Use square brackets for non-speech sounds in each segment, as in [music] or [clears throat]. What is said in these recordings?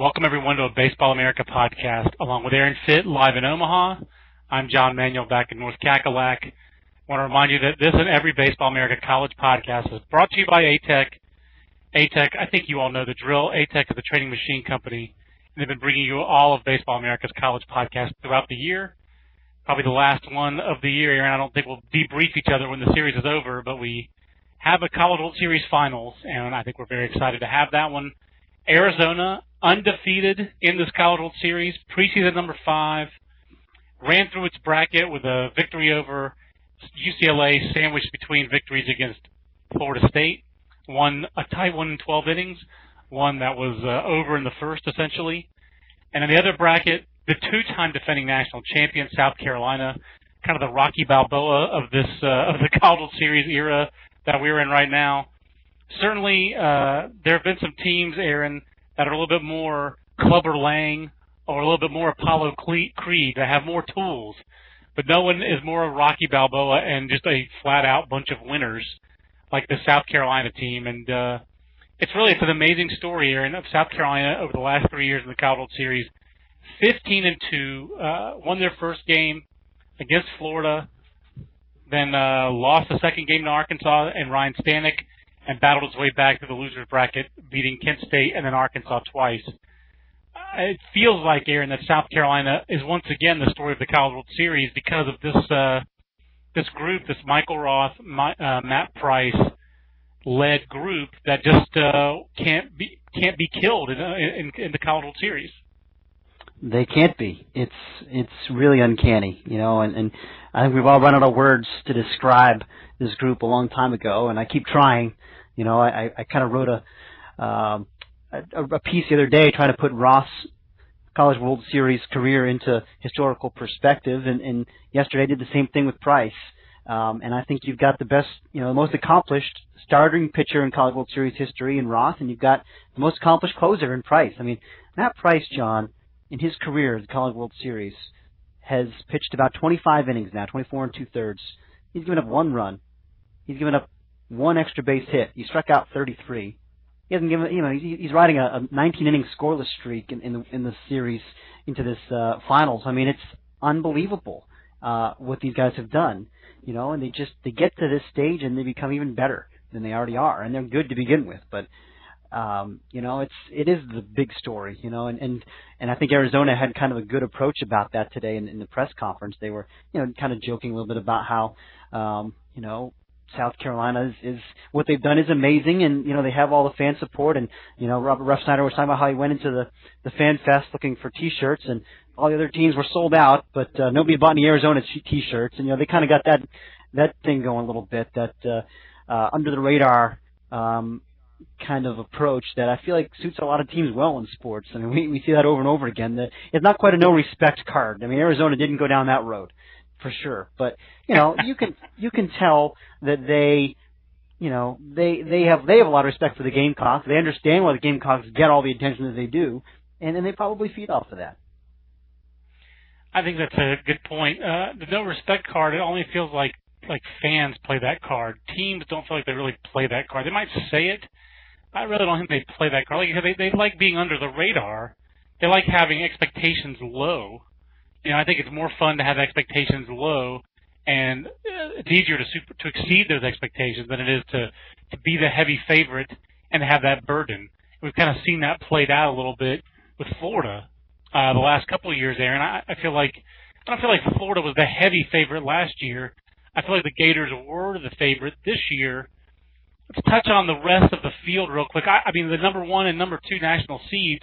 Welcome everyone to a Baseball America podcast, along with Aaron Fitt live in Omaha. I'm John Manuel back in North Cackalack. I want to remind you that this and every Baseball America college podcast is brought to you by ATEC. ATEC, I think you all know the drill. ATEC is a trading machine company and They've been bringing you all of Baseball America's college podcasts throughout the year. Probably the last one of the year, Aaron. I don't think we'll debrief each other when the series is over, but we have a College World Series finals, and I think we're very excited to have that one. Arizona undefeated in this College Series, preseason number five, ran through its bracket with a victory over UCLA sandwiched between victories against Florida State, won a tight one in 12 innings, one that was uh, over in the first, essentially. And in the other bracket, the two-time defending national champion, South Carolina, kind of the Rocky Balboa of this uh, of the [laughs] College Series era that we're in right now. Certainly, uh, there have been some teams, Aaron, that are a little bit more Clubber Lang or a little bit more Apollo Creed that have more tools, but no one is more of Rocky Balboa and just a flat-out bunch of winners like the South Carolina team. And uh, it's really it's an amazing story here in South Carolina over the last three years in the World Series. 15 and two, uh, won their first game against Florida, then uh, lost the second game to Arkansas and Ryan Stanek, and battled its way back to the losers bracket, beating Kent State and then Arkansas twice. Uh, it feels like Aaron that South Carolina is once again the story of the College World Series because of this uh, this group, this Michael Roth, my, uh, Matt Price, led group that just uh, can't be can't be killed in, in, in the College World Series. They can't be. It's it's really uncanny, you know. And, and I think we've all run out of words to describe this group a long time ago, and I keep trying. You know, I I kind of wrote a, um, a a piece the other day trying to put Roth's College World Series career into historical perspective, and, and yesterday I did the same thing with Price. Um, and I think you've got the best, you know, the most accomplished starting pitcher in College World Series history in Roth, and you've got the most accomplished closer in Price. I mean, Matt Price, John, in his career the College World Series, has pitched about 25 innings now, 24 and two thirds. He's given up one run. He's given up one extra base hit. He struck out 33. He hasn't given, you know, he's, he's riding a, a 19 inning scoreless streak in, in the in the series into this uh, finals. I mean, it's unbelievable uh, what these guys have done you know, and they just they get to this stage and they become even better than they already are, and they're good to begin with. But um, you know, it's it is the big story, you know, and and and I think Arizona had kind of a good approach about that today in, in the press conference. They were, you know, kind of joking a little bit about how, um, you know, South Carolina is, is what they've done is amazing, and you know they have all the fan support. And you know Robert Refsnyder was talking about how he went into the the fan fest looking for T-shirts, and all the other teams were sold out, but uh, nobody bought any Arizona T-shirts, and you know they kind of got that that thing going a little bit, that uh, uh, under the radar um, kind of approach that I feel like suits a lot of teams well in sports. I mean, we we see that over and over again. That it's not quite a no respect card. I mean, Arizona didn't go down that road for sure, but you know you can [laughs] you can tell that they you know they they have they have a lot of respect for the Gamecocks. They understand why the Gamecocks get all the attention that they do, and and they probably feed off of that. I think that's a good point. Uh, the no respect card, it only feels like like fans play that card. Teams don't feel like they really play that card. They might say it. I really don't think they play that card. Like they they like being under the radar. They like having expectations low. You know, I think it's more fun to have expectations low, and uh, it's easier to super, to exceed those expectations than it is to to be the heavy favorite and have that burden. We've kind of seen that played out a little bit with Florida uh, the last couple of years, Aaron. I, I feel like I don't feel like Florida was the heavy favorite last year. I feel like the Gators were the favorite this year. Let's touch on the rest of the field real quick. I, I mean, the number one and number two national seeds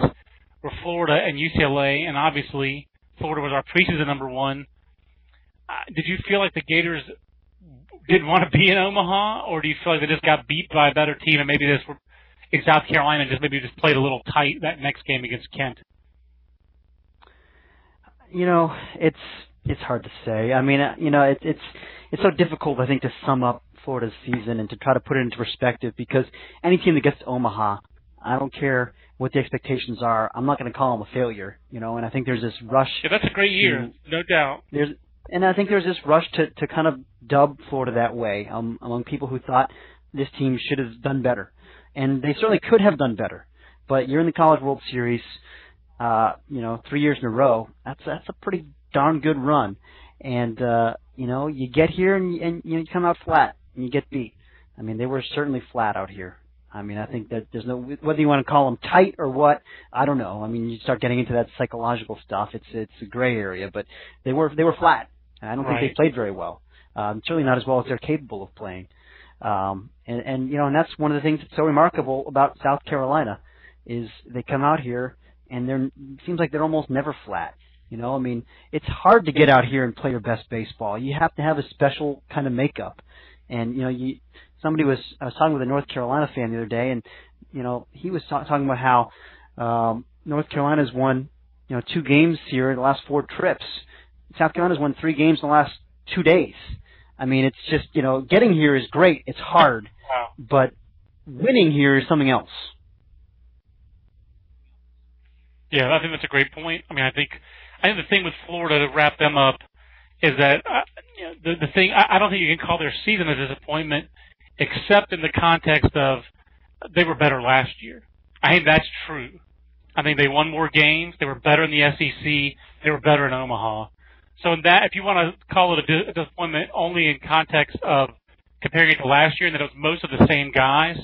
were Florida and UCLA, and obviously Florida was our preseason number one. Uh, did you feel like the Gators didn't want to be in Omaha, or do you feel like they just got beat by a better team and maybe this in South Carolina just maybe just played a little tight that next game against Kent? you know, it's it's hard to say. I mean, uh, you know, it, it's it's so difficult, I think, to sum up Florida's season and to try to put it into perspective because any team that gets to Omaha, I don't care what the expectations are. I'm not going to call them a failure, you know. And I think there's this rush. Yeah, that's a great year, no doubt. There's and I think there's this rush to to kind of dub Florida that way um, among people who thought this team should have done better, and they certainly could have done better. But you're in the College World Series, uh, you know, three years in a row. That's that's a pretty darn good run, and uh, you know, you get here and, and you, know, you come out flat you get beat. I mean, they were certainly flat out here. I mean, I think that there's no whether you want to call them tight or what. I don't know. I mean, you start getting into that psychological stuff. It's it's a gray area, but they were they were flat. I don't right. think they played very well. Um, certainly not as well as they're capable of playing. Um, and, and you know, and that's one of the things that's so remarkable about South Carolina is they come out here and they're it seems like they're almost never flat. You know, I mean, it's hard to get out here and play your best baseball. You have to have a special kind of makeup. And you know, you somebody was I was talking with a North Carolina fan the other day, and you know, he was ta- talking about how um, North Carolina's won you know two games here in the last four trips. South Carolina's won three games in the last two days. I mean, it's just you know, getting here is great. It's hard, wow. but winning here is something else. Yeah, I think that's a great point. I mean, I think I think the thing with Florida to wrap them up is that uh, the the thing I, I don't think you can call their season a disappointment, except in the context of they were better last year. I think that's true. I think they won more games. They were better in the SEC. They were better in Omaha. So in that, if you want to call it a disappointment only in context of comparing it to last year, and that it was most of the same guys,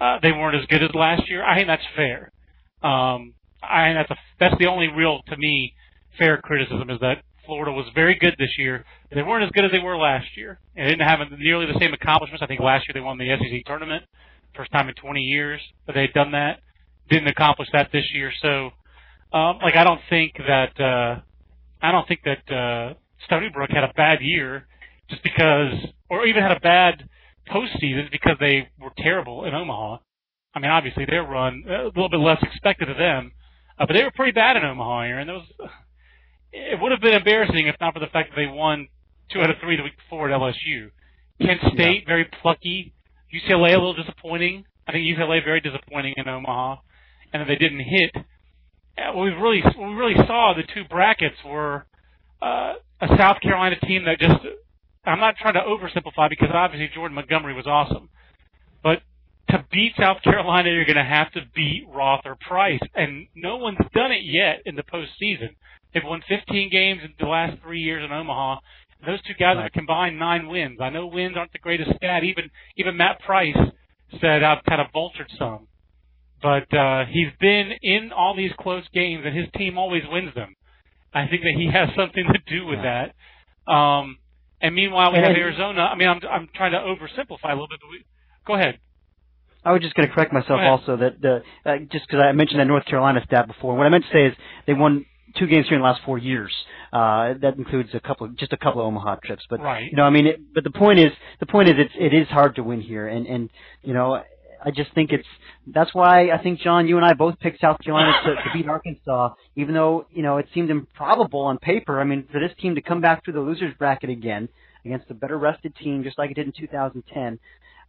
uh, they weren't as good as last year. I think that's fair. Um, I think that's a, that's the only real to me fair criticism is that Florida was very good this year. They weren't as good as they were last year. And didn't have nearly the same accomplishments. I think last year they won the SEC tournament, first time in 20 years that they'd done that. Didn't accomplish that this year. So, um, like I don't think that uh, I don't think that uh, Stony Brook had a bad year just because, or even had a bad postseason because they were terrible in Omaha. I mean, obviously their run a little bit less expected of them, uh, but they were pretty bad in Omaha, Aaron. That was it would have been embarrassing if not for the fact that they won two out of three the week before at LSU. Kent State yeah. very plucky. UCLA a little disappointing. I think UCLA very disappointing in Omaha, and then they didn't hit. What we really what we really saw the two brackets were uh, a South Carolina team that just I'm not trying to oversimplify because obviously Jordan Montgomery was awesome, to beat South Carolina, you're going to have to beat Roth or Price, and no one's done it yet in the postseason. They've won 15 games in the last three years in Omaha. Those two guys right. have combined nine wins. I know wins aren't the greatest stat. Even even Matt Price said I've kind of vultured some, but uh, he's been in all these close games, and his team always wins them. I think that he has something to do with yeah. that. Um, and meanwhile, we have Arizona. I mean, I'm I'm trying to oversimplify a little bit, but we, go ahead. I was just going to correct myself also that the uh, just because I mentioned that North Carolina stat before. What I meant to say is they won two games here in the last four years. Uh, that includes a couple, just a couple of Omaha trips. But right. you know, I mean, it, but the point is, the point is, it's it is hard to win here, and and you know, I just think it's that's why I think John, you and I both picked South Carolina to, to beat Arkansas, even though you know it seemed improbable on paper. I mean, for this team to come back through the losers bracket again against a better rested team, just like it did in 2010.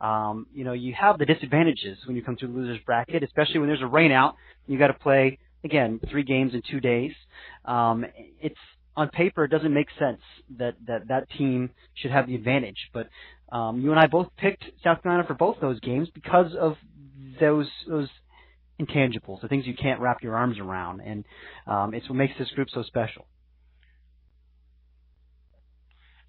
Um, you know, you have the disadvantages when you come to the losers bracket, especially when there's a rainout. You got to play again, three games in two days. Um, it's on paper, it doesn't make sense that that that team should have the advantage. But um, you and I both picked South Carolina for both those games because of those those intangibles, the things you can't wrap your arms around, and um, it's what makes this group so special.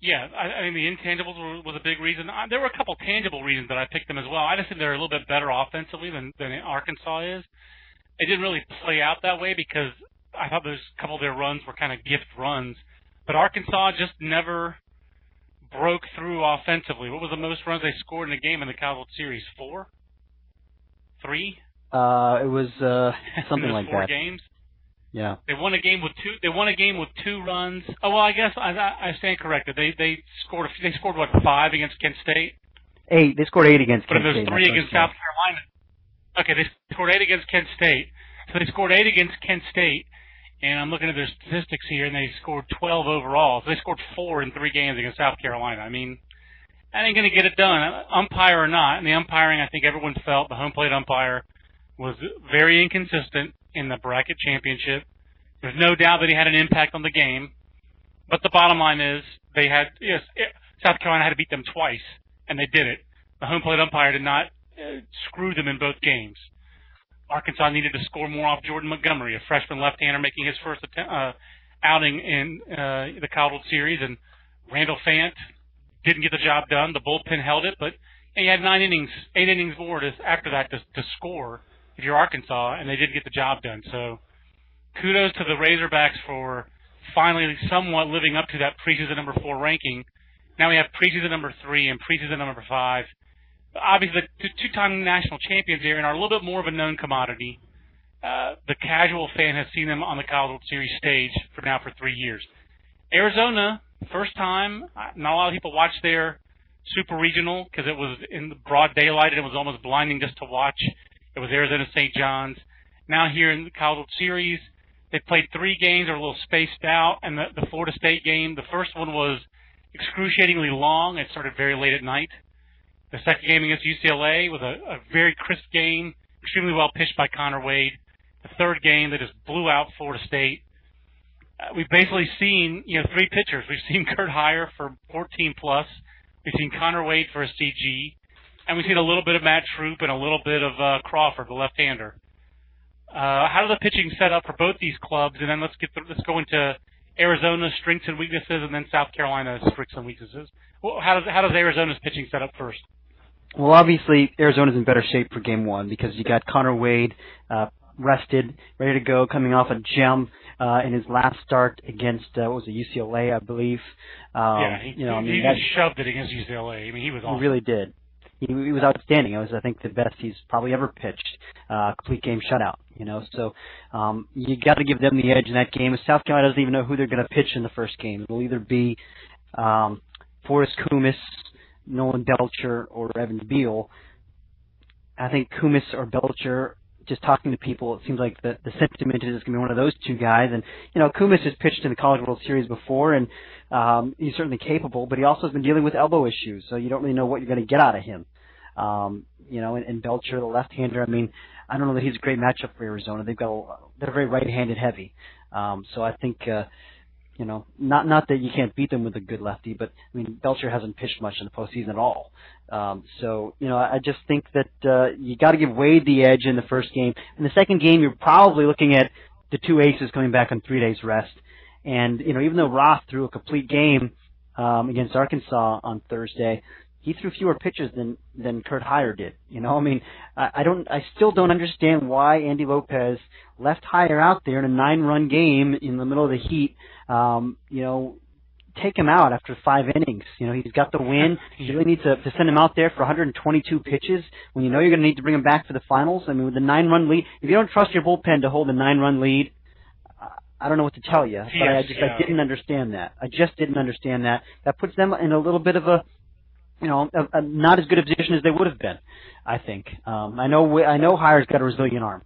Yeah, I, I mean the intangibles were, was a big reason. I, there were a couple tangible reasons that I picked them as well. I just think they're a little bit better offensively than than Arkansas is it didn't really play out that way because I thought those couple of their runs were kind of gift runs. But Arkansas just never broke through offensively. What was the most runs they scored in a game in the College Series? Four? Three? Uh, it was uh, [laughs] something like four that. games. Yeah. They won a game with two. They won a game with two runs. Oh well, I guess I, I stand corrected. They they scored. They scored what five against Kent State. Eight. They scored eight against. But Kent there's State three against South Carolina. Okay, they scored eight against Kent State. So they scored eight against Kent State, and I'm looking at their statistics here, and they scored 12 overall. So they scored four in three games against South Carolina. I mean, that ain't going to get it done, umpire or not. And the umpiring, I think everyone felt the home plate umpire was very inconsistent in the bracket championship. There's no doubt that he had an impact on the game, but the bottom line is they had yes, South Carolina had to beat them twice, and they did it. The home plate umpire did not uh, screw them in both games. Arkansas needed to score more off Jordan Montgomery, a freshman left-hander making his first attempt, uh, outing in uh, the College Series, and Randall Fant didn't get the job done. The bullpen held it, but he had nine innings, eight innings more to, after that to, to score if you're Arkansas, and they did get the job done. So kudos to the Razorbacks for finally somewhat living up to that preseason number four ranking. Now we have preseason number three and preseason number five obviously the two-time national champions here and are a little bit more of a known commodity. Uh, the casual fan has seen them on the College World Series stage for now for three years. Arizona, first time. Not a lot of people watched their Super Regional because it was in broad daylight and it was almost blinding just to watch. It was Arizona St. John's. Now here in the College Series, they played three games, are a little spaced out, and the, the Florida State game, the first one was excruciatingly long. It started very late at night. The second game against UCLA was a, a very crisp game, extremely well pitched by Konner Wade. The third game, they just blew out Florida State. Uh, we've basically seen, you know, three pitchers. We've seen [laughs] Kurt Heyer for 14 plus. We've seen Konner Wade for a CG, and we've seen a little bit of Matt Troupe and a little bit of uh, Crawford, the left-hander. Uh, how does the pitching set up for both these clubs? And then let's get the, let's go into Arizona's strengths and weaknesses, and then South Carolina's strengths and weaknesses. Well, how does how does Arizona's pitching set up first? Well, obviously Arizona's in better shape for Game One because you got Konner Wade uh, rested, ready to go, coming off a gem uh, in his last start against uh, what was it UCLA, I believe. Um, yeah, he, you know, I mean, he that, shoved it against UCLA. I mean, he was awesome. He really did. He, he was outstanding. It was, I think, the best he's probably ever pitched. Uh, complete game shutout. You know, so um, you got to give them the edge in that game. South Carolina doesn't even know who they're going to pitch in the first game. It'll either be um, Forrest Koumas Nolan Belcher or Evan Beal. I think Koumas or Belcher, just talking to people, it seems like the, the sentiment is going to be one of those two guys. And, you know, Koumas has pitched in the College World Series before, and um, he's certainly capable, but he also has been dealing with elbow issues, so you don't really know what you're going to get out of him. Um, you know, and, and Belcher, the left-hander, I mean, I don't know that he's a great matchup for Arizona. They've got a, they're very right-handed heavy. Um, so I think uh, you know, not not that you can't beat them with a good lefty, but I mean Belcher hasn't pitched much in the postseason at all. Um, so you know, I just think that uh, you got to give Wade the edge in the first game. In the second game, you're probably looking at the two aces coming back on three days rest. And you know, even though Roth threw a complete game um, against Arkansas on Thursday, he threw fewer pitches than than Kurt Heyer did. You know, I mean, I, I don't, I still don't understand why Andy Lopez left Heyer out there in a nine-run game in the middle of the heat. Um, you know, take him out after five innings. You know, he's got the win. [laughs] You really need to, to send him out there for 122 pitches when you know you're going to need to bring him back for the finals. I mean, with the nine-run lead, if you don't trust your bullpen to hold a nine-run lead, I don't know what to tell you, but yes, I just yeah. I didn't understand that. I just didn't understand that. That puts them in a little bit of a you know, a, a not as good a position as they would have been. I think. Um, I know. I know Heyer's got a resilient arm,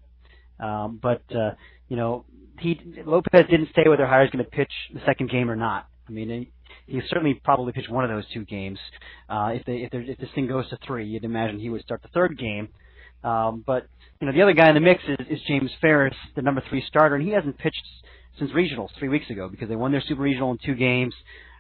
um, but uh, you know, he Lopez didn't say whether Heyer's going to pitch the second game or not. I mean, he, certainly probably pitched one of those two games. Uh, if they if, if this thing goes to three, you'd imagine he would start the third game. Um, but you know, the other guy in the mix is, is James Farris, the number three starter, and he hasn't pitched since regionals three weeks ago because they won their super regional in two games.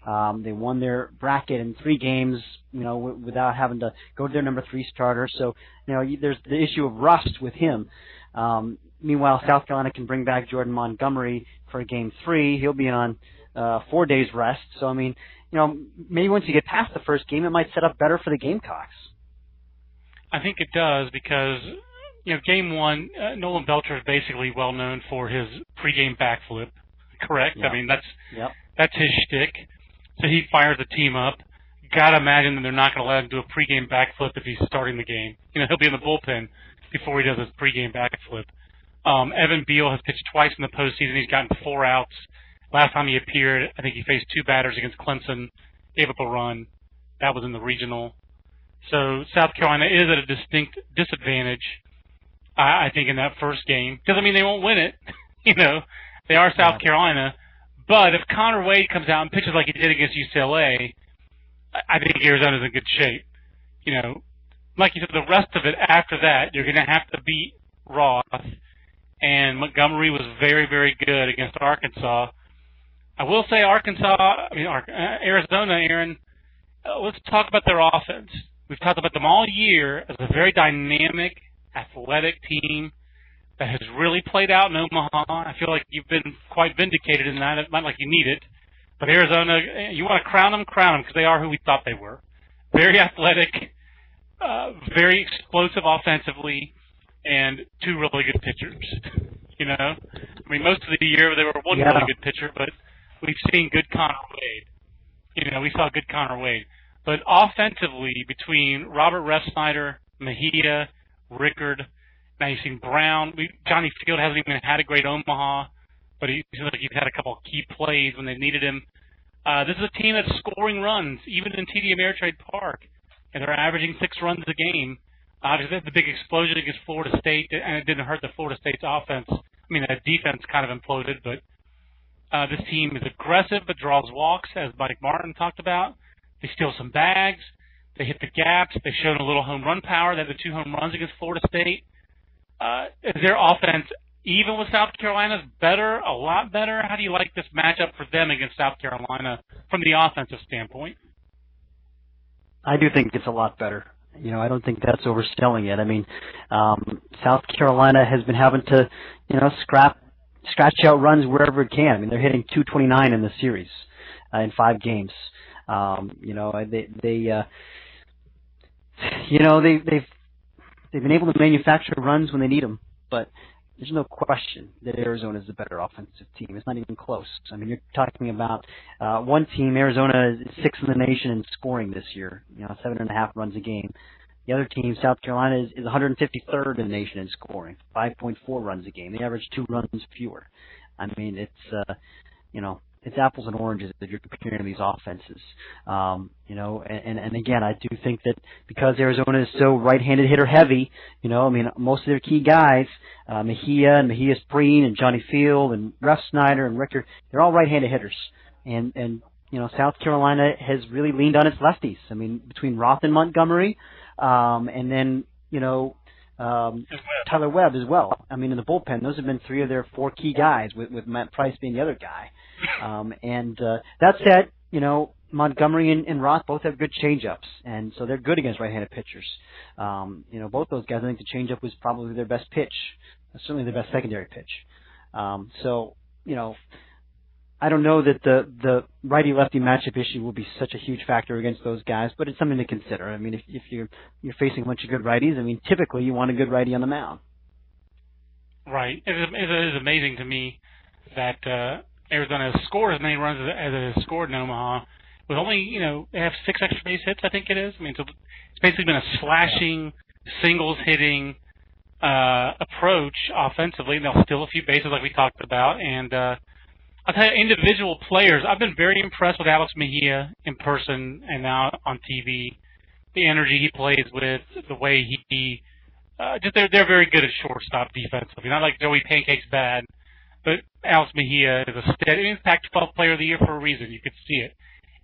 Um, they won their bracket in three games, you know, w- without having to go to their number three starter. So, you know, there's the issue of rust with him. Um, meanwhile, South Carolina can bring back Jordan Montgomery for game three. He'll be on uh, four days rest. So, I mean, you know, maybe once you get past the first game, it might set up better for the Gamecocks. I think it does because you know, game one, uh, Nolan Belcher is basically well known for his pregame backflip. Correct. Yep. I mean, that's yep. that's his shtick. So he fires the team up. Gotta imagine that they're not going to let him do a pregame backflip if he's starting the game. You know, he'll be in the bullpen before he does his pregame backflip. Um, Evan Beal has pitched twice in the postseason. He's gotten four outs. Last time he appeared, I think he faced two batters against Clemson, gave up a run. That was in the regional. So South Carolina is at a distinct disadvantage, I, I think, in that first game. Because, I mean, they won't win it. [laughs] you know, They are South yeah. Carolina, but if Konner Wade comes out and pitches like he did against UCLA, I think Arizona's in good shape. You know, like you said, the rest of it after that, you're going to have to beat Roth. And Montgomery was very, very good against Arkansas. I will say Arkansas, I mean uh, Arizona, Aaron. Uh, let's talk about their offense. We've talked about them all year as a very dynamic, athletic team that has really played out in Omaha. I feel like you've been quite vindicated in that. It's not like you need it, but Arizona, eh, you want to crown them, crown them because they are who we thought they were. Very athletic, uh, very explosive offensively, and two really good pitchers. you know, I mean, most of the year they were one yeah. really good pitcher, but we've seen good Konner Wade. You know, we saw good Konner Wade. But offensively, between Robert Refsnyder, Mejia, Rickard, now you've seen Brown. We, Johnny Field hasn't even had a great Omaha, but he seems like he's had a couple of key plays when they needed him. Uh, this is a team that's scoring runs, even in TD Ameritrade Park, and they're averaging six runs a game. Obviously, uh, the big explosion against Florida State, and it didn't hurt the Florida State's offense. I mean, the defense kind of imploded, but uh, this team is aggressive but draws walks, as Mike Martin talked about. They steal some bags. They hit the gaps. They've shown a little home run power. They had the two home runs against Florida State. Uh, is their offense even with South Carolina's better, a lot better? How do you like this matchup for them against South Carolina from the offensive standpoint? I do think it's a lot better. You know, I don't think that's overselling it. I mean, um, South Carolina has been having to, you know, scrap scratch out runs wherever it can. I mean, they're hitting 229 in the series uh, in five games. Um, you know, they they uh, you know they they've they've been able to manufacture runs when they need them, but there's no question that Arizona is the better offensive team. It's not even close. I mean, you're talking about uh, one team. Arizona is sixth in the nation in scoring this year. You know, seven and a half runs a game. The other team, South Carolina, is, is 153rd in the nation in scoring, 5.4 runs a game. They average two runs fewer. I mean, it's uh, you know, it's apples and oranges if you're comparing these offenses. Um, you know, and, and again, I do think that because Arizona is so right-handed hitter heavy, you know, I mean, most of their key guys, uh, Mejia and Mejia Spreen and Johnny Field and Russ Snyder and Rickard, they're all right-handed hitters. And, and, you know, South Carolina has really leaned on its lefties. I mean, between Roth and Montgomery, um, and then you know um, Tyler Webb as well. I mean, in the bullpen, those have been three of their four key guys, with with Matt Price being the other guy. Um, and uh, that said, you know Montgomery and, and Roth both have good changeups, and so they're good against right-handed pitchers. Um, you know, both those guys. I think the changeup was probably their best pitch, certainly their best secondary pitch. Um, so you know, I don't know that the the righty lefty matchup issue will be such a huge factor against those guys, but it's something to consider. I mean, if if you're you're facing a bunch of good righties, I mean, typically you want a good righty on the mound. Right. It is, it is amazing to me that uh, Arizona has scored as many runs as, as it has scored in Omaha with only you know they have six extra base hits. I think it is. I mean, so it's basically been a slashing, singles hitting uh, approach offensively. And they'll steal a few bases like we talked about, and uh, I'll tell you, individual players. I've been very impressed with Alex Mejia in person and now on TV. The energy he plays with, the way he, uh, just they're they're very good at shortstop defensively. Not like Joey Pankake's bad, but Alex Mejia is a steady. I mean, Pac-12 Player of the Year for a reason. You could see it.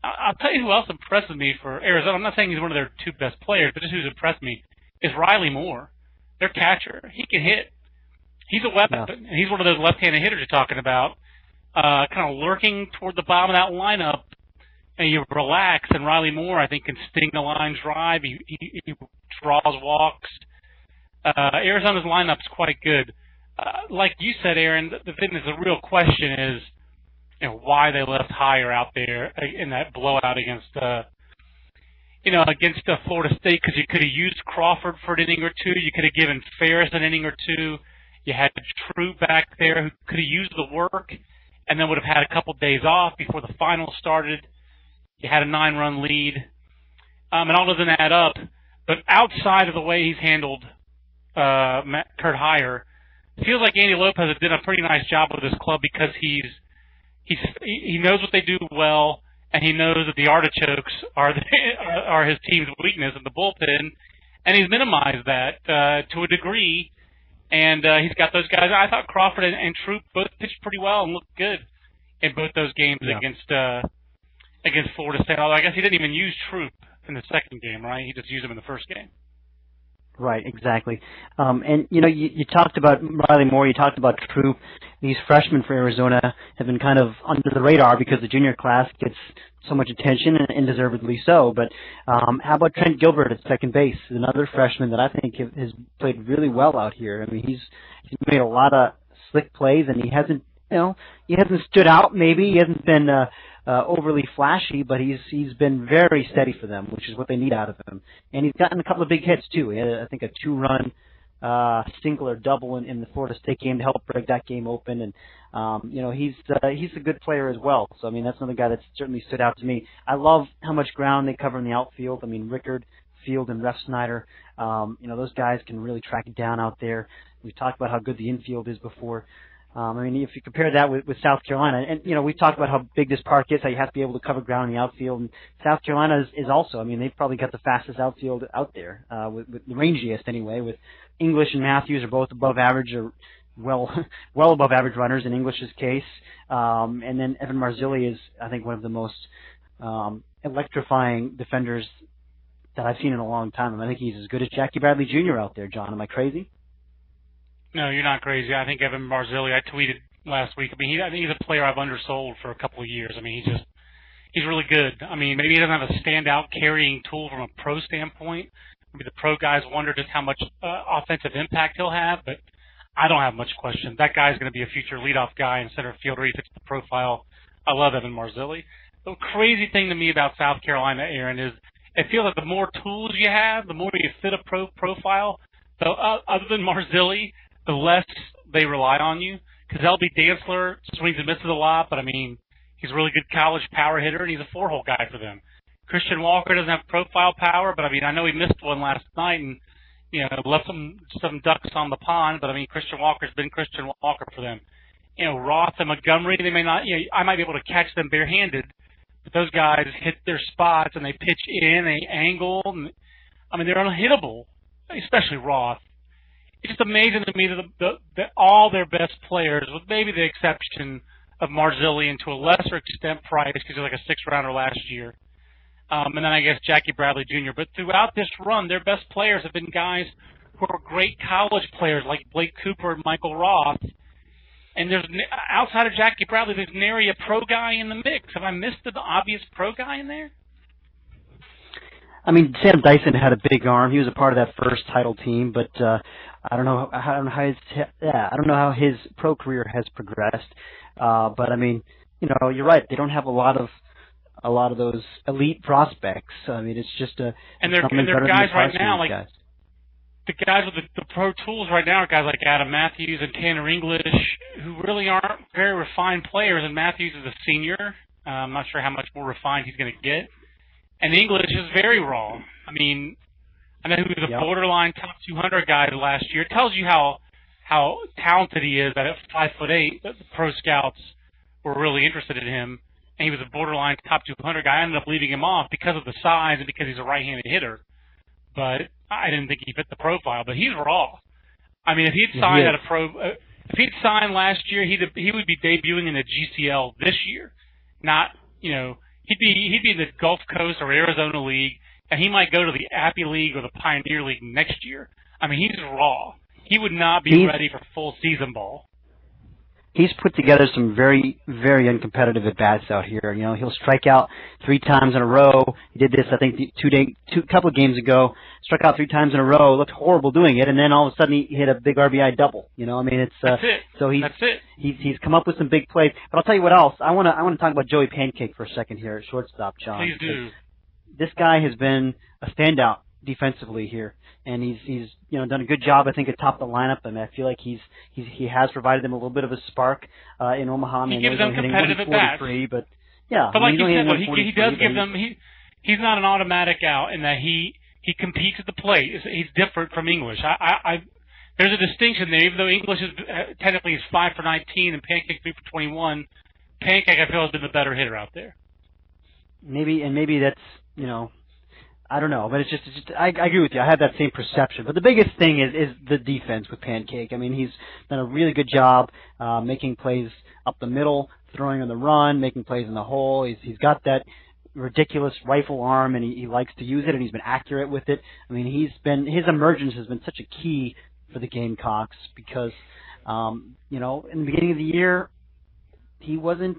I'll tell you who else impresses me for Arizona. I'm not saying he's one of their two best players, but just who's impressed me is Riley Moore, their catcher. He can hit. He's a weapon, yeah. and he's one of those left-handed hitters you're talking about uh, kind of lurking toward the bottom of that lineup, and you relax. And Riley Moore, I think, can sting the line drive. He, he, he draws walks. Uh, Arizona's lineup's quite good. Uh, like you said, Aaron, the, the is the real question is, you know, why they left Heyer out there in that blowout against, uh, you know, against uh, Florida State because you could have used Crawford for an inning or two. You could have given Farris an inning or two. You had True back there who could have used the work and then would have had a couple days off before the final started. You had a nine-run lead, um, and all doesn't add up. But outside of the way he's handled uh, Hire, it feels like Andy Lopez has done a pretty nice job with this club because he's he's he knows what they do well, and he knows that the artichokes are the, [laughs] are his team's weakness in the bullpen, and he's minimized that uh, to a degree and uh, he's got those guys. I thought Crawford and, and Troupe both pitched pretty well and looked good in both those games yeah. against uh, against Florida State. Although I guess he didn't even use Troupe in the second game, right? He just used him in the first game. Right, exactly. Um, and you know, you, you talked about Riley Moore. You talked about Troupe. These freshmen for Arizona have been kind of under the radar because the junior class gets so much attention, and, and deservedly so. But um, how about Trent Gilbert at second base? Another freshman that I think has played really well out here. I mean, he's he's made a lot of slick plays, and he hasn't, you know, he hasn't stood out. Maybe he hasn't been. Uh, uh, overly flashy, but he's he's been very steady for them, which is what they need out of him. And he's gotten a couple of big hits too. He had, I think, a two-run uh, single or double in, in the Florida State game to help break that game open. And um, you know, he's uh, he's a good player as well. So I mean, that's another guy that's certainly stood out to me. I love how much ground they cover in the outfield. I mean, Rickard, Field, and Refsnyder. Um, you know, those guys can really track it down out there. We've talked about how good the infield is before. Um, I mean, if you compare that with, with South Carolina, and you know, we've talked about how big this park is, how you have to be able to cover ground in the outfield. And South Carolina is, is also, I mean, they've probably got the fastest outfield out there, uh, with, with the rangiest anyway. With English and Matthews are both above average, or well, [laughs] well above average runners in English's case. Um, and then Evan Marzilli is, I think, one of the most um, electrifying defenders that I've seen in a long time. I, mean, I think he's as good as Jackie Bradley Jr. out there. John, am I crazy? No, you're not crazy. I think Evan Marzilli. I tweeted last week. I mean, he, I think he's a player I've undersold for a couple of years. I mean, he's just he's really good. I mean, maybe he doesn't have a standout carrying tool from a pro standpoint. Maybe the pro guys wonder just how much uh, offensive impact he'll have, but I don't have much question. That guy's going to be a future leadoff guy in center field. He fits the profile. I love Evan Marzilli. The crazy thing to me about South Carolina, Aaron, is it feels like the more tools you have, the more you fit a pro profile. So uh, other than Marzilli, the less they rely on you. Because LB Dantzler swings and misses a lot, but I mean, he's a really good college power hitter, and he's a four-hole guy for them. Christian Walker doesn't have profile power, but I mean, I know he missed one last night and you know left some some ducks on the pond. But I mean, Christian Walker's been Christian Walker for them. You know, Roth and Montgomery, they may not. You know, I might be able to catch them barehanded, but those guys hit their spots and they pitch in, they angle. And, I mean, they're unhittable, especially Roth it's just amazing to me that, the, the, all their best players, with maybe the exception of Marzilli and to a lesser extent Price, because he was like a six rounder last year, um, and then I guess Jackie Bradley Jr. But throughout this run, their best players have been guys who are great college players like Blake Cooper and Michael Roth. And there's outside of Jackie Bradley, there's nary a pro guy in the mix. Have I missed the obvious pro guy in there? I mean, Sam Dyson had a big arm. He was a part of that first title team, but uh, I don't know. I don't know how his yeah. I don't know how his pro career has progressed. Uh, but I mean, you know, you're right. They don't have a lot of a lot of those elite prospects. I mean, it's just a and they're and they're guys right now like guys. the guys with the, the pro tools right now are guys like Adam Matthews and Tanner English who really aren't very refined players. And Matthews is a senior. Uh, I'm not sure how much more refined he's going to get. And English is very raw. I mean, I know he was a yep. borderline top 200 guy last year. It tells you how how talented he is. That at five foot eight, the pro scouts were really interested in him, and he was a borderline top 200 guy. I ended up leaving him off because of the size and because he's a right-handed hitter. But I didn't think he fit the profile. But he's raw. I mean, if he'd signed he at a pro, uh, if he'd signed last year, he'd he would be debuting in the GCL this year. Not you know he'd be he'd be in the Gulf Coast or Arizona League and he might go to the Appy League or the Pioneer League next year. I mean, he's raw. He would not be he's, ready for full season ball. He's put together some very, very uncompetitive at bats out here. You know, he'll strike out three times in a row. He did this, I think, two day, two couple of games ago. Struck out three times in a row. Looked horrible doing it, and then all of a sudden he hit a big RBI double. You know, I mean, it's uh, That's it. so he's That's it. he's he's come up with some big plays. But I'll tell you what else. I want to I want to talk about Joey Pankake for a second here at shortstop, John. Please do this guy has been a standout defensively here, and he's he's you know done a good job. I think at top of the lineup. I mean, I feel like he's he's he has provided them a little bit of a spark uh, in Omaha. I mean, he gives them competitive at bats. But yeah, but like you said, he, he does give them. He he's not an automatic out in that he he competes at the plate. He's different from English. I I. I there's a distinction there, even though English is uh, technically is five for 19 and Pankake three for 21. Pankake, I feel, has been the better hitter out there. Maybe, and maybe that's you know I don't know, but it's just, it's just I, I agree with you. I had that same perception. But the biggest thing is is the defense with Pankake. I mean, he's done a really good job uh, making plays up the middle, throwing on the run, making plays in the hole. He's he's got that ridiculous rifle arm, and he, he likes to use it, and he's been accurate with it. I mean, he's been his emergence has been such a key for the Gamecocks because, um, you know, in the beginning of the year, he wasn't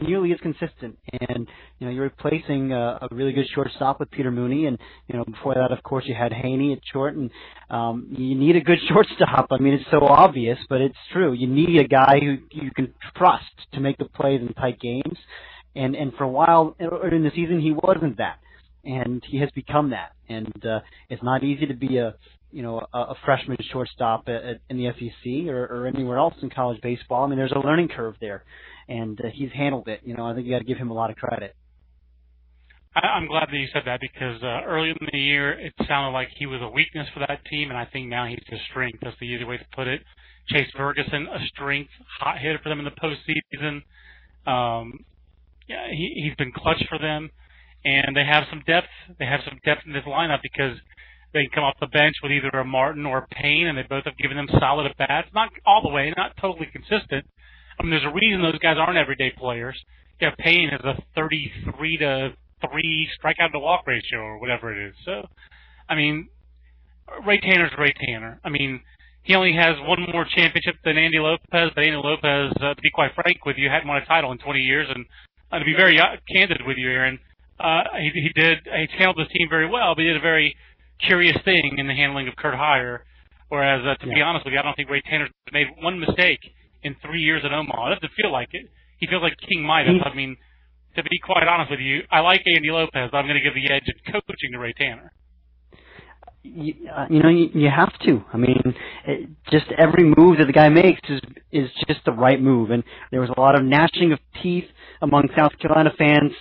nearly as consistent. And you know, you're replacing a, a really good shortstop with Peter Mooney, and you know, before that, of course, you had Haney at short, and um, you need a good [laughs] shortstop. I mean, it's so obvious, but it's true. You need a guy who you can trust to make the plays in tight games. And and for a while in the season, he wasn't that, and he has become that. And uh, it's not easy to be a you know a, a freshman shortstop at, at, in the SEC or, or anywhere else in college baseball. I mean, there's a learning curve there and uh, he's handled it. You know, I think you got to give him a lot of credit. I'm glad that you said that because uh, early in the year it sounded like he was a weakness for that team, and I think now he's a strength. That's the easy way to put it. Chase Vergason, a strength, hot hitter for them in the postseason. Um, yeah, he, he's been clutch for them, and they have some depth. They have some depth in this lineup because they can come off the bench with either a Martin or a Payne, and they both have given them solid at bats. Not all the way, not totally consistent, I mean, there's a reason those guys aren't everyday players. Yeah, Payne has a 33 to three strikeout to walk ratio or whatever it is. So, I mean, Ray Tanner's Ray Tanner. I mean, he only has one more championship than Andy Lopez, but Andy Lopez, uh, to be quite frank with you, hadn't won a title in 20 years. And uh, to be very uh, candid with you, Aaron, uh, he, he did he handled his team very well, but he did a very curious thing in the handling of Kurt Heyer. Whereas, uh, to yeah. be honest with you, I don't think Ray Tanner's made one mistake in three years at Omaha. It doesn't feel like it. He feels like King Midas. I mean, to be quite honest with you, I like Andy Lopez. I'm going to give the edge in coaching to Ray Tanner. You, uh, you know, you, you have to. I mean, it, just every move that the guy makes is is just the right move. And there was a lot of gnashing of teeth among South Carolina fans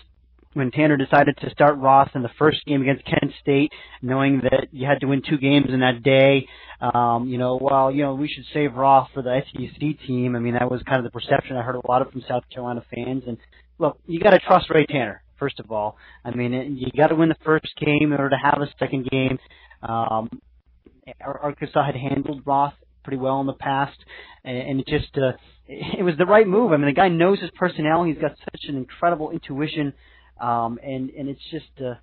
when Tanner decided to start Roth in the first game against Kent State, knowing that you had to win two games in that day. Um, you know, well, you know, we should save Roth for the SEC team. I mean, that was kind of the perception I heard a lot of from South Carolina fans. And look, you got to trust Ray Tanner first of all. I mean, you got to win the first game in order to have a second game. Um, Arkansas had handled Roth pretty well in the past, and, and it just uh, it was the right move. I mean, the guy knows his personality. He's got such an incredible intuition um, and and it's just uh,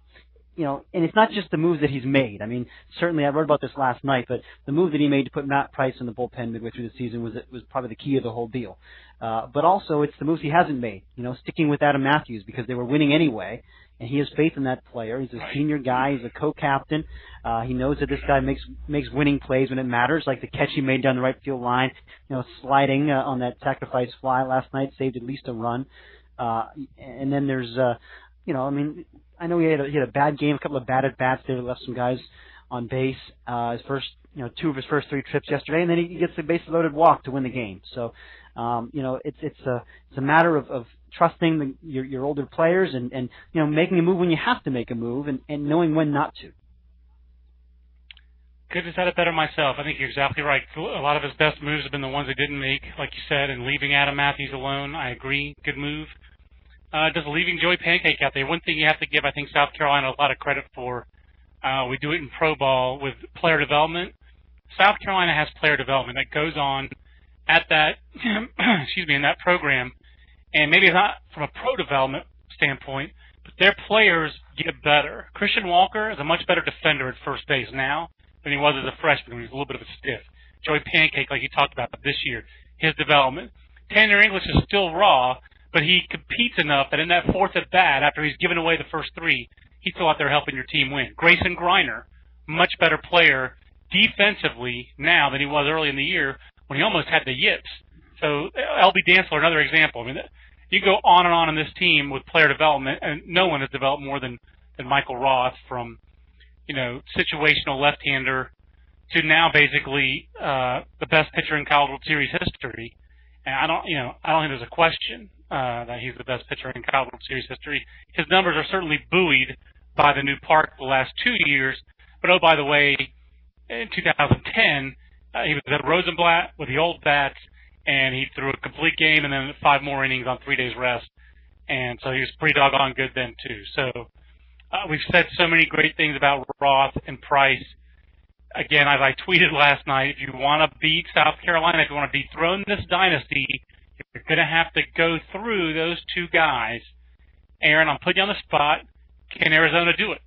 you know, and it's not just the moves that he's made. I mean, certainly I wrote about this last night, but the move that he made to put Matt Price in the bullpen midway through the season was was probably the key of the whole deal. Uh, but also, it's the moves he hasn't made. You know, sticking with Adam Matthews because they were winning anyway, and he has faith in that player. He's a senior guy. He's a co-captain. Uh, he knows that this guy makes makes winning plays when it matters, like the catch he made down the right field line. You know, sliding uh, on that sacrifice fly last night saved at least a run. Uh, and then there's uh, you know, I mean, I know he had a, he had a bad game, a couple of bad at bats there, left some guys on base. Uh, his first, you know, two of his first three trips yesterday, and then he gets the base loaded walk to win the game. So, um, you know, it's it's a it's a matter of, of trusting the, your your older players and and you know making a move when you have to make a move and and knowing when not to. Couldn't have said it better myself. I think you're exactly right. A lot of his best moves have been the ones he didn't make, like you said, and leaving Adam Matthews alone. I agree. Good move uh, just leaving Joey Pankake out there. One thing you have to give, I think, South Carolina a lot of credit for. Uh, we do it in pro ball with player development. South Carolina has player development that goes on at that, [clears throat] excuse me, in that program, and maybe not from a pro development standpoint, but their players get better. Christian Walker is a much better defender at first base now than he was as a freshman when he was a little bit of a stiff. Joey Pankake, like you talked about this year, his development. Tanner English is still raw, but he competes enough that in that fourth at bat, after he's given away the first three, he's still out there helping your team win. Grayson Greiner, much better player defensively now than he was early in the year when he almost had the yips. So LB Dantzler, another example. I mean, you go on and on in this team with player development, and no one has developed more than than Michael Roth from you know situational left-hander to now basically uh, the best pitcher in College World Series history. And I don't, you know, I don't think there's a question uh, that he's the best pitcher in College World Series history. His numbers are certainly buoyed by the new park the last two years. But oh, by the way, in 2010, uh, he was at Rosenblatt with the old bats, and he threw a complete game and then five more innings on three days rest. And so he was pretty doggone good then too. So Uh, we've said so many great things about Roth and Price. Again, as I tweeted [laughs] last night, if you want to beat South Carolina, if you want to dethrone this dynasty, you're going to have to go through those two guys. Aaron, I'm putting you on the spot. Can Arizona do it?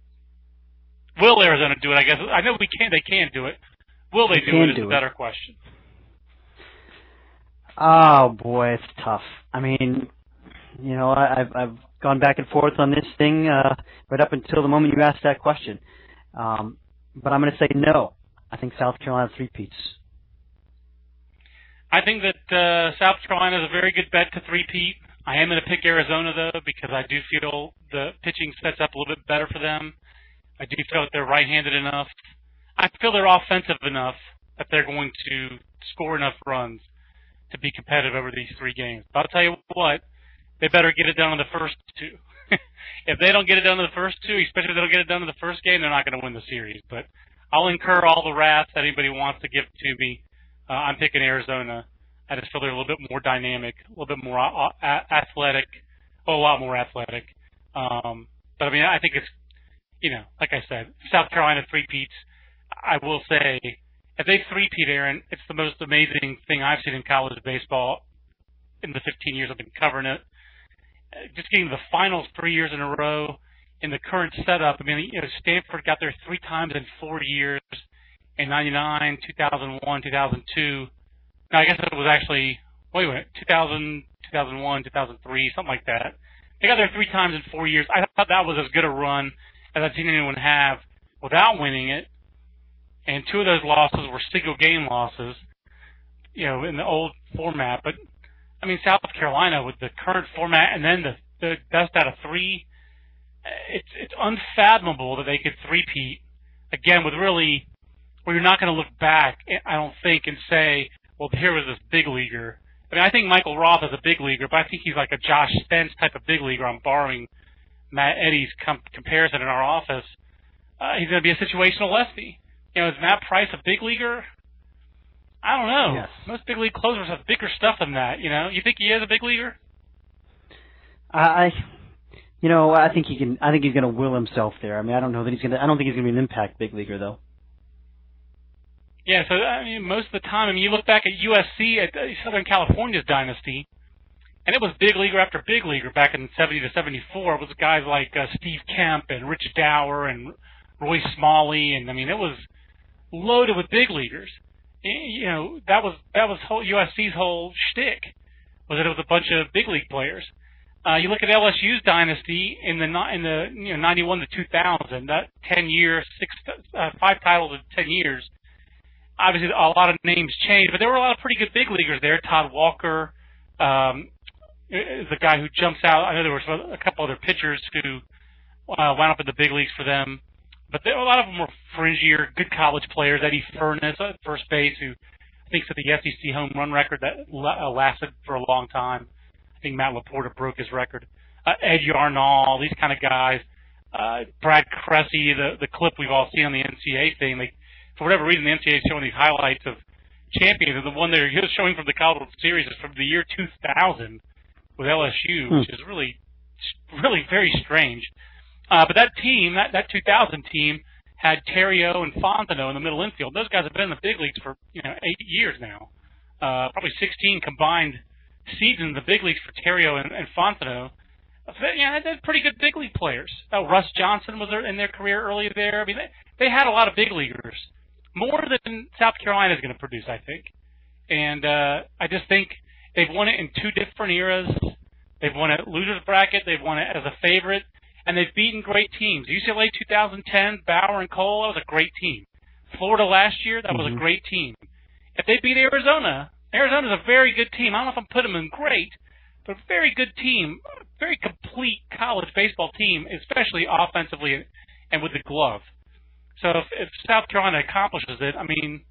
Will Arizona do it? I guess I know we can. They can do it. Will they, they do it? Is do a better question. Oh boy, it's tough. I mean, you know, I, I've I've gone back and forth on this thing uh, right up until the moment you asked that question. Um, but I'm going to say no. I think South Carolina three peats. I think that uh, South Carolina is a very good bet to three-peat. I am going to pick Arizona though because I do feel the pitching sets up a little bit better for them. I do feel that they're right-handed enough. I feel they're offensive enough that they're going to score enough runs to be competitive over these three games. But I'll tell you what, they better get it done in the first two. [laughs] if they don't get it done in the first two, especially if they don't get it done in the first game, they're not going to win the series. But I'll incur all the wrath that anybody wants to give to me. Uh, I'm picking Arizona. I just feel they're a little bit more dynamic, a little bit more athletic, oh, a lot more athletic. Um, but I mean, I think it's, you know, like I said, South Carolina three peats. I will say, if they three peat, Aaron, it's the most amazing thing I've seen in college baseball in the 15 years I've been covering it. Uh, just getting the finals three years in a row in the current setup. I mean, you know, Stanford got there three times in four years in 99, 2001, 2002. No, I guess it was actually, wait a minute, 2000, 2001, 2003, something like that. They got there three times in four years. I thought that was as good a run as I've seen anyone have without winning it. And two of those losses were single game losses, you know, in the old format. But I mean, South Carolina with the current format and then the, the best out of three, it's it's unfathomable that they could three-peat again with really where you're not going to look back. I don't think and say, well, here was this big leaguer. I mean, I think Michael Roth is a big leaguer, but I think he's like a Josh Spence type of big leaguer. I'm borrowing Matt Eddy's com- comparison in our office. Uh, he's going to be a situational lefty. You know, is Matt Price a big leaguer? I don't know. Yes. Most big league closers have bigger stuff than that. You know, you think he is a big leaguer? I, you know, I think he can. I think he's going to will himself there. I mean, I don't know that he's going to. I don't think he's going to be an impact big leaguer though. Yeah, so I mean, most of the time, I mean, you look back at USC at uh, Southern California's dynasty, and it was big leaguer after big leaguer back in '70 to '74. It was guys like uh, Steve Kemp and Rich Dauer and Roy Smalley, and I mean, it was loaded with big leaguers. You know, that was that was whole USC's whole shtick was that it was a bunch of big league players. Uh, you look at LSU's dynasty in the in the you know 91 to 2000, that 10 years, six uh, five titles in 10 years obviously a lot of names changed, but there were a lot of pretty good big leaguers there. Todd Walker um, the guy who jumps out. I know there were a couple other pitchers who uh, wound up in the big leagues for them, but there, a lot of them were fringier, good college players. Eddie Furniss at first base, who I think set the SEC home run record that uh, lasted for a long time. I think Matt LaPorta broke his record. Uh, Ed Yarnall, these kind of guys. Uh, Brad Cresse, the the clip we've all seen on the NCAA thing, they for whatever reason, the NCAA is showing these highlights of champions, and the one they're showing from the College World Series is from the year 2000 with LSU, hmm. which is really, really very strange. Uh, but that team, that that 2000 team, had Theriot and Fontenot in the middle infield. Those guys have been in the big leagues for you know eight years now, uh, probably 16 combined seasons in the big leagues for Theriot and, and Fontenot. Yeah, they're pretty good big league players. Uh, Russ Johnson was in their career early there. I mean, they, they had a lot of big leaguers more than South Carolina is going to produce, I think. And uh, I just think they've won it in two different eras. They've won it losers bracket. They've won it as a favorite, and they've beaten great teams. UCLA 2010, Bauer and Cole, that was a great team. Florida last year, that mm-hmm. was a mm-hmm. great team. If they beat Arizona, Arizona's a very good team. I don't know if I'm putting them in great, but a very good team, very complete college baseball team, especially offensively and with the glove. So if, if South Carolina accomplishes it, I mean,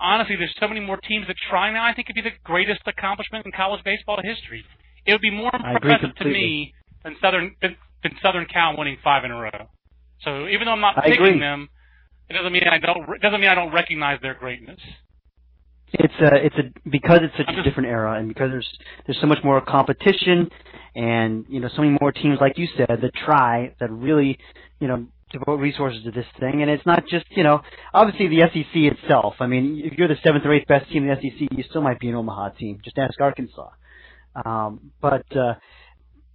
honestly, there's so many more teams that try now. I think it'd be the greatest accomplishment in college baseball history. It would be more impressive to me than Southern than, than Southern Cal winning five in a row. So even though I'm not I picking agree. them, it doesn't mean I don't it doesn't mean I don't recognize their greatness. It's a it's a because it's such a different era and because there's there's so much more competition and you know so many more teams like you said that try that really you know devote resources to this thing and it's not just you know obviously the SEC itself I mean if you're the seventh or eighth best team in the SEC you still might be an Omaha team just ask Arkansas um, but uh,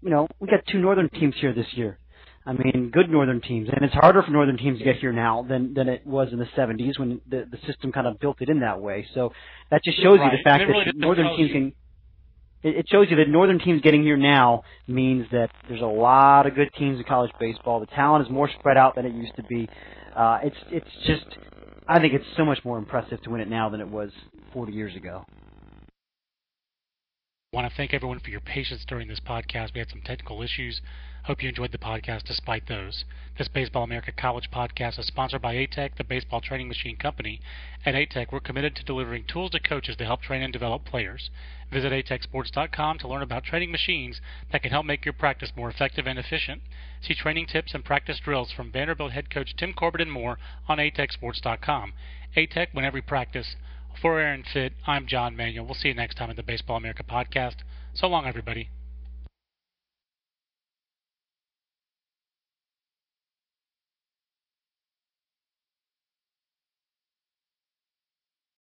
you know we got two northern teams here this year I mean, good northern teams, and it's harder for northern teams to get here now than than it was in the 70s when the the system kind of built it in that way. So that just shows right. you the fact really that northern teams you. can. It, it shows you that northern teams getting here now means that there's a lot of good teams in college baseball. The talent is more spread out than it used to be. Uh, it's it's just, I think it's so much more impressive to win it now than it was 40 years ago. I want to thank everyone for your patience during this podcast. We had some technical issues. Hope you enjoyed the podcast despite those. This Baseball America College podcast is sponsored by ATEC, the baseball training machine company. At ATEC, we're committed to delivering tools to coaches to help train and develop players. Visit atecsports.com to learn about training machines that can help make your practice more effective and efficient. See training tips and practice drills from Vanderbilt head coach Tim Corbin and more on atecsports.com. ATEC, when every practice. For Aaron Fitt, I'm John Manuel. We'll see you next time at the Baseball America podcast. So long, everybody.